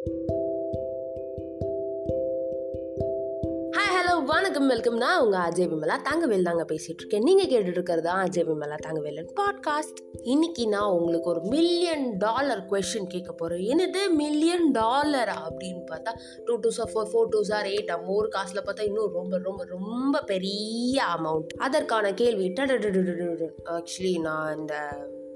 Hi hello வணக்கம் welcome நான் உங்கள் அஜய் விமலா. தங்கவேல் தாங்க பேசிகிட்டு இருக்கேன் நீங்கள் கேட்டுட்டு இருக்கிறது தான் அஜய் விமலா தங்கவேலன் பாட்காஸ்ட் இன்னைக்கு நான் உங்களுக்கு ஒரு மில்லியன் டாலர் கொஷின் கேட்க போகிறேன் என்னது? மில்லியன் டாலர் அப்படின்னு பார்த்தா டூ டூ சார் ஃபோர் ஃபோர் டூ சார் எயிட் நம்ம ஊர் காசில் பார்த்தா இன்னும் ரொம்ப ரொம்ப ரொம்ப பெரிய அமௌண்ட் அதற்கான கேள்வி ஆக்சுவலி நான் இந்த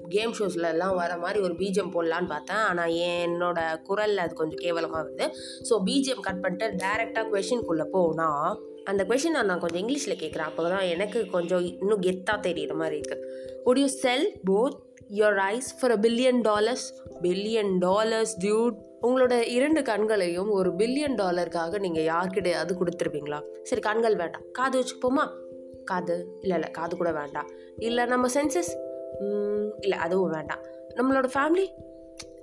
கேம் ஷோஸ்லலாம் வர மாதிரி ஒரு பிஜிஎம் போடலான்னு பார்த்தேன். ஆனால் என்னோட குரலில் அது கொஞ்சம் கேவலமாக வருது. ஸோ பிஜிஎம் கட் பண்ணிட்டு டேரெக்டாக கொஷின்குள்ளே போனால் அந்த கொஷின் நான் கொஞ்சம் இங்கிலீஷில் கேட்குறேன் அப்போ தான் எனக்கு கொஞ்சம் இன்னும் கெத்தாக தெரியுற மாதிரி இருக்குது would you sell both your eyes for a billion dollars billion dollars dude உங்களோட இரண்டு கண்களையும் ஒரு பில்லியன் டாலருக்காக நீங்கள் யார்கிட்டையாவது கொடுத்துருப்பீங்களா? சரி கண்கள் வேண்டாம். காது வச்சுப்போமா காது இல்லை இல்லை காது கூட வேண்டாம். இல்லை நம்ம சென்சஸ் இல்லை அதுவும் வேண்டாம். நம்மளோட ஃபேமிலி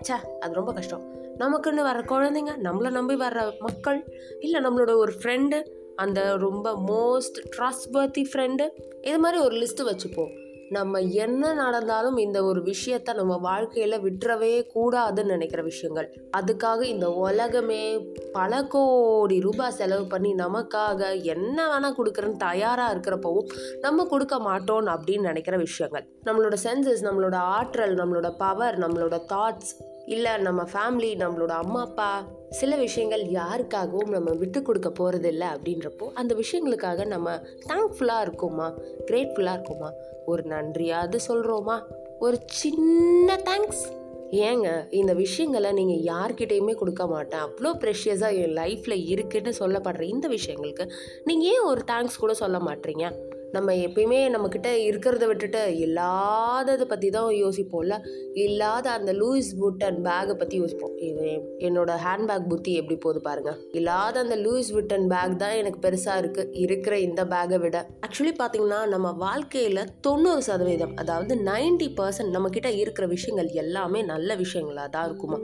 ச்சே அது ரொம்ப கஷ்டம். நமக்குன்னு வர குழந்தைங்க நம்மளை நம்பி வர்ற மக்கள் இல்லை நம்மளோட ஒரு ஃப்ரெண்டு அந்த ரொம்ப மோஸ்ட் ட்ரஸ்ட் வர்த்தி ஃப்ரெண்டு இது மாதிரி ஒரு லிஸ்ட்டு வச்சுப்போம். நம்ம என்ன நடந்தாலும் இந்த ஒரு விஷயத்த நம்ம வாழ்க்கையில் விட்டுறவே கூடாதுன்னு நினைக்கிற விஷயங்கள். அதுக்காக இந்த உலகமே பல கோடி ரூபாய் செலவு பண்ணி நமக்காக என்ன வேணால் கொடுக்குறேன்னு தயாராக இருக்கிறப்பவும் நம்ம கொடுக்க மாட்டோம் அப்படின்னு நினைக்கிற விஷயங்கள். நம்மளோட சென்சஸ் நம்மளோட ஆற்றல் நம்மளோட பவர் நம்மளோட தாட்ஸ் இல்லை நம்ம ஃபேமிலி நம்மளோட அம்மா அப்பா சில விஷயங்கள் யாருக்காகவும் நம்ம விட்டு கொடுக்க போகிறதில்ல அப்படின்றப்போ அந்த விஷயங்களுக்காக நம்ம தேங்க்ஃபுல்லாக இருக்கோமா? கிரேட்ஃபுல்லாக இருக்கோமா? ஒரு நன்றியாவது சொல்கிறோமா ஒரு சின்ன தேங்க்ஸ் ஏங்க இந்த விஷயங்களை நீங்கள் யார்கிட்டயுமே கொடுக்க மாட்டேன். அவ்வளோ ப்ரெஷியஸாக என் லைஃப்பில் இருக்குன்னு சொல்லப்படுற இந்த விஷயங்களுக்கு நீங்கள் ஏன் ஒரு தேங்க்ஸ் கூட சொல்ல மாட்டீங்க? நம்ம எப்பயுமே நம்மக்கிட்ட இருக்கிறத விட்டுட்டு இல்லாததை பற்றி தான் யோசிப்போம்ல? இல்லாத அந்த லூயிஸ் புட்டன் பேக்கை பற்றி யோசிப்போம். இது என்னோட ஹேண்ட்பேக் புத்தி எப்படி போகுது பாருங்கள் இல்லாத அந்த லூயிஸ் விட்டன் பேக் தான் எனக்கு பெருசாக இருக்குது இருக்கிற இந்த பேக்கை விட. ஆக்சுவலி பார்த்தீங்கன்னா நம்ம வாழ்க்கையில் தொண்ணூறு சதவீதம் அதாவது நைன்டி பர்சன்ட் நம்மக்கிட்ட இருக்கிற விஷயங்கள் எல்லாமே நல்ல விஷயங்களாக தான் இருக்குமா?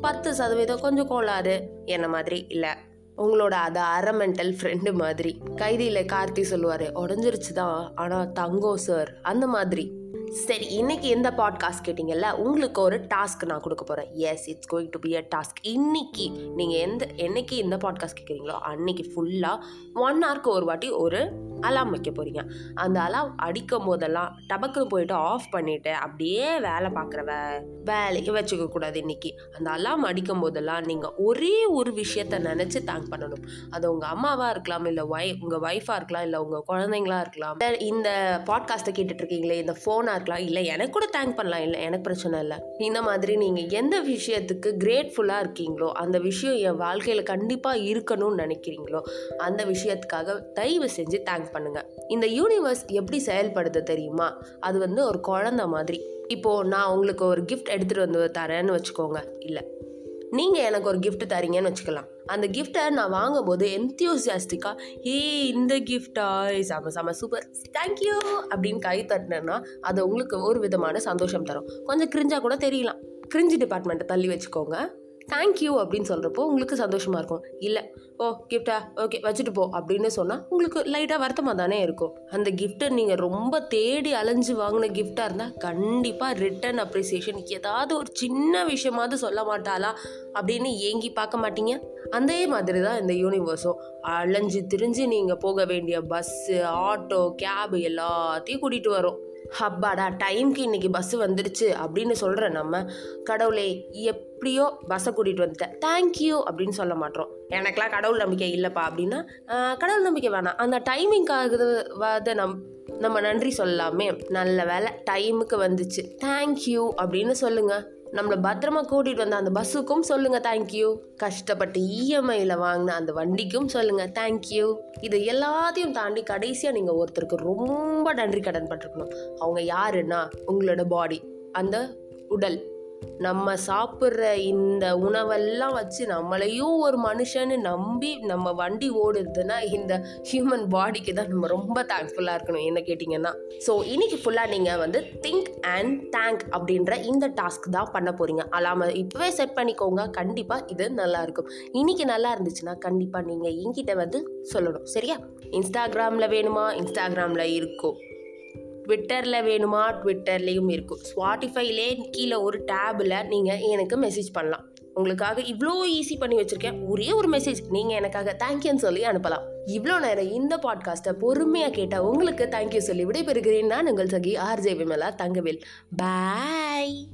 பத்து சதவீதம் கொஞ்சம் கோளாறு என்ன மாதிரி? இல்லை. உங்களோட அது அரமெண்டல் ஃப்ரெண்டு மாதிரி. கைதியில் கார்த்தி சொல்லுவார் உடஞ்சிருச்சு தான் ஆனால் தங்கம் சார் அந்த மாதிரி. சரி இன்னைக்கு எந்த பாட்காஸ்ட் கேட்டிங்கல்ல உங்களுக்கு ஒரு டாஸ்க் நான் கொடுக்க போகிறேன் yes it's going to be a task இன்னைக்கு நீங்கள் எந்த என்னைக்கு எந்த பாட்காஸ்ட் கேட்குறீங்களோ அன்னைக்கு ஃபுல்லாக ஒன் ஹவருக்கு ஒரு வாட்டி ஒரு அலாம் வைக்க போகிறீங்க அந்த அலாம் அடிக்கும் போதெல்லாம் டபக்குன்னு போயிட்டு ஆஃப் பண்ணிவிட்டு அப்படியே வேலை பார்க்குற வே வேலைக்கு வச்சுக்க கூடாது இன்னைக்கு. அந்த அலாம் அடிக்கும் போதெல்லாம் நீங்கள் ஒரே ஒரு விஷயத்த நினச்சி தேங்க் பண்ணணும். அது உங்கள் அம்மாவாக இருக்கலாம் இல்லை ஒய் உங்கள் ஒய்ஃபாக இருக்கலாம் இல்லை உங்கள் குழந்தைங்களா இருக்கலாம். இந்த பாட்காஸ்ட்டை கேட்டுட்ருக்கீங்களே இந்த ஃபோனாக இருக்கலாம் இல்லை எனக்கு கூட தேங்க் பண்ணலாம். இல்லை எனக்கு பிரச்சனை இல்லை. இந்த மாதிரி நீங்கள் எந்த விஷயத்துக்கு கிரேட்ஃபுல்லாக இருக்கீங்களோ அந்த விஷயம் என் வாழ்க்கையில் கண்டிப்பாக இருக்கணும்னு நினைக்கிறீங்களோ அந்த விஷயத்துக்காக தயவு செஞ்சு தேங்க் பண்ணுங்கள் இந்த யூனிவர்ஸ் எப்படி செயல்படுது தெரியுமா? அது வந்து ஒரு குழந்தை மாதிரி. இப்போது நான் உங்களுக்கு ஒரு கிஃப்ட் எடுத்துகிட்டு வந்து தரேன்னு வச்சுக்கோங்க. இல்லை. நீங்கள் எனக்கு ஒரு கிஃப்ட் தரீங்கன்னு வச்சுக்கலாம். அந்த கிஃப்ட்டை நான் வாங்கும்போது என்த்தியூசியாஸ்டிக்காக ஏ இந்த கிஃப்டா செம செம சூப்பர் தேங்க்யூ அப்படின்னு கை தட்டினேன்னா அது உங்களுக்கு ஒரு விதமான சந்தோஷம் தரும். கொஞ்சம் கிரிஞ்சாக கூட தெரியலாம். கிரிஞ்சு டிபார்ட்மெண்ட்டை தள்ளி வச்சுக்கோங்க. தேங்க்யூ அப்படின்னு சொல்கிறப்போ உங்களுக்கு சந்தோஷமாக இருக்கும். இல்லை ஓ கிஃப்டா ஓகே வச்சுட்டு போ அப்படின்னு சொன்னால் உங்களுக்கு லைட்டாக வருத்தமாக தானே இருக்கும். அந்த கிஃப்ட்டை நீங்கள் ரொம்ப தேடி அலைஞ்சு வாங்கின கிஃப்டாக இருந்தால் கண்டிப்பாக ரிட்டன் அப்ரிசியேஷன் ஏதாவது ஒரு சின்ன விஷயமாவது சொல்ல மாட்டாளா? அப்படின்னு ஏங்கி பார்க்க மாட்டீங்க? அதே மாதிரி தான் இந்த யூனிவர்ஸும் அலைஞ்சு திரிஞ்சு நீங்கள் போக வேண்டிய பஸ்ஸு ஆட்டோ கேபு எல்லாத்தையும் கூட்டிகிட்டு வரும். ஹப்பாடா டைம்க்கு இன்னைக்கு பஸ் வந்துடுச்சு அப்படின்னு சொல்கிற நம்ம கடவுளே எப்படியோ பஸ்ஸை கூட்டிகிட்டு வந்துட்டேன் தேங்க்யூ அப்படின்னு சொல்ல மாட்டோம். எனக்கெலாம் கடவுள் நம்பிக்கை இல்லைப்பா அப்படின்னா கடவுள் நம்பிக்கை வேணாம். அந்த டைமிங்காக நம் நம்ம நன்றி சொல்லலாமே. நல்ல வேலை டைமுக்கு வந்துச்சு. தேங்க்யூ அப்படின்னு சொல்லுங்கள் நம்மளை பத்திரமா கூட்டிகிட்டு வந்த அந்த பஸ்ஸுக்கும் சொல்லுங்கள் தேங்க்யூ கஷ்டப்பட்டு இஎம்ஐயில் வாங்கின அந்த வண்டிக்கும் சொல்லுங்கள் தேங்க்யூ இது எல்லாத்தையும் தாண்டி கடைசியாக நீங்கள் ஒருத்தருக்கு ரொம்ப நன்றி கடன் பட்டிருக்கணும். அவங்க யாருன்னா உங்களோட பாடி அந்த உடல். நம்ம சாப்பிட்ற இந்த உணவெல்லாம் வச்சு நம்மளையும் ஒரு மனுஷன்னு நம்பி நம்ம வண்டி ஓடுதுன்னா இந்த ஹியூமன் பாடிக்கு தான் நம்ம ரொம்ப தேங்க்ஃபுல்லாக இருக்கணும். என்ன கேட்டிங்கன்னா ஸோ இன்றைக்கி ஃபுல்லாக நீங்கள் வந்து திங்க் அண்ட் தேங்க் அப்படின்ற இந்த டாஸ்க் தான் பண்ண போகிறீங்க அலாம இப்போவே செட் பண்ணிக்கோங்க. கண்டிப்பாக இது நல்லாயிருக்கும் இன்றைக்கி நல்லா இருந்துச்சுன்னா கண்டிப்பாக நீங்கள் என்கிட்ட வந்து சொல்லணும். சரியா? இன்ஸ்டாகிராமில் வேணுமா? இன்ஸ்டாகிராமில் இருக்கும் ட்விட்டரில் வேணுமா? ட்விட்டர்லேயும் இருக்கும். ஸ்பாட்டிஃபைலே கீழே ஒரு டேபில் நீங்கள் எனக்கு மெசேஜ் பண்ணலாம். உங்களுக்காக இவ்வளோ ஈஸி பண்ணி வச்சுருக்கேன். ஒரே ஒரு மெசேஜ் நீங்கள் எனக்காக தேங்க்யூன்னு சொல்லி அனுப்பலாம். இவ்வளோ நேரம் இந்த பாட்காஸ்ட்டை பொறுமையாக கேட்டால் உங்களுக்கு தேங்க்யூ சொல்லி விடைபெறுகிறேன். நான் உங்கள் சகி ஆர்ஜே விமலா தங்கவேல். பாய்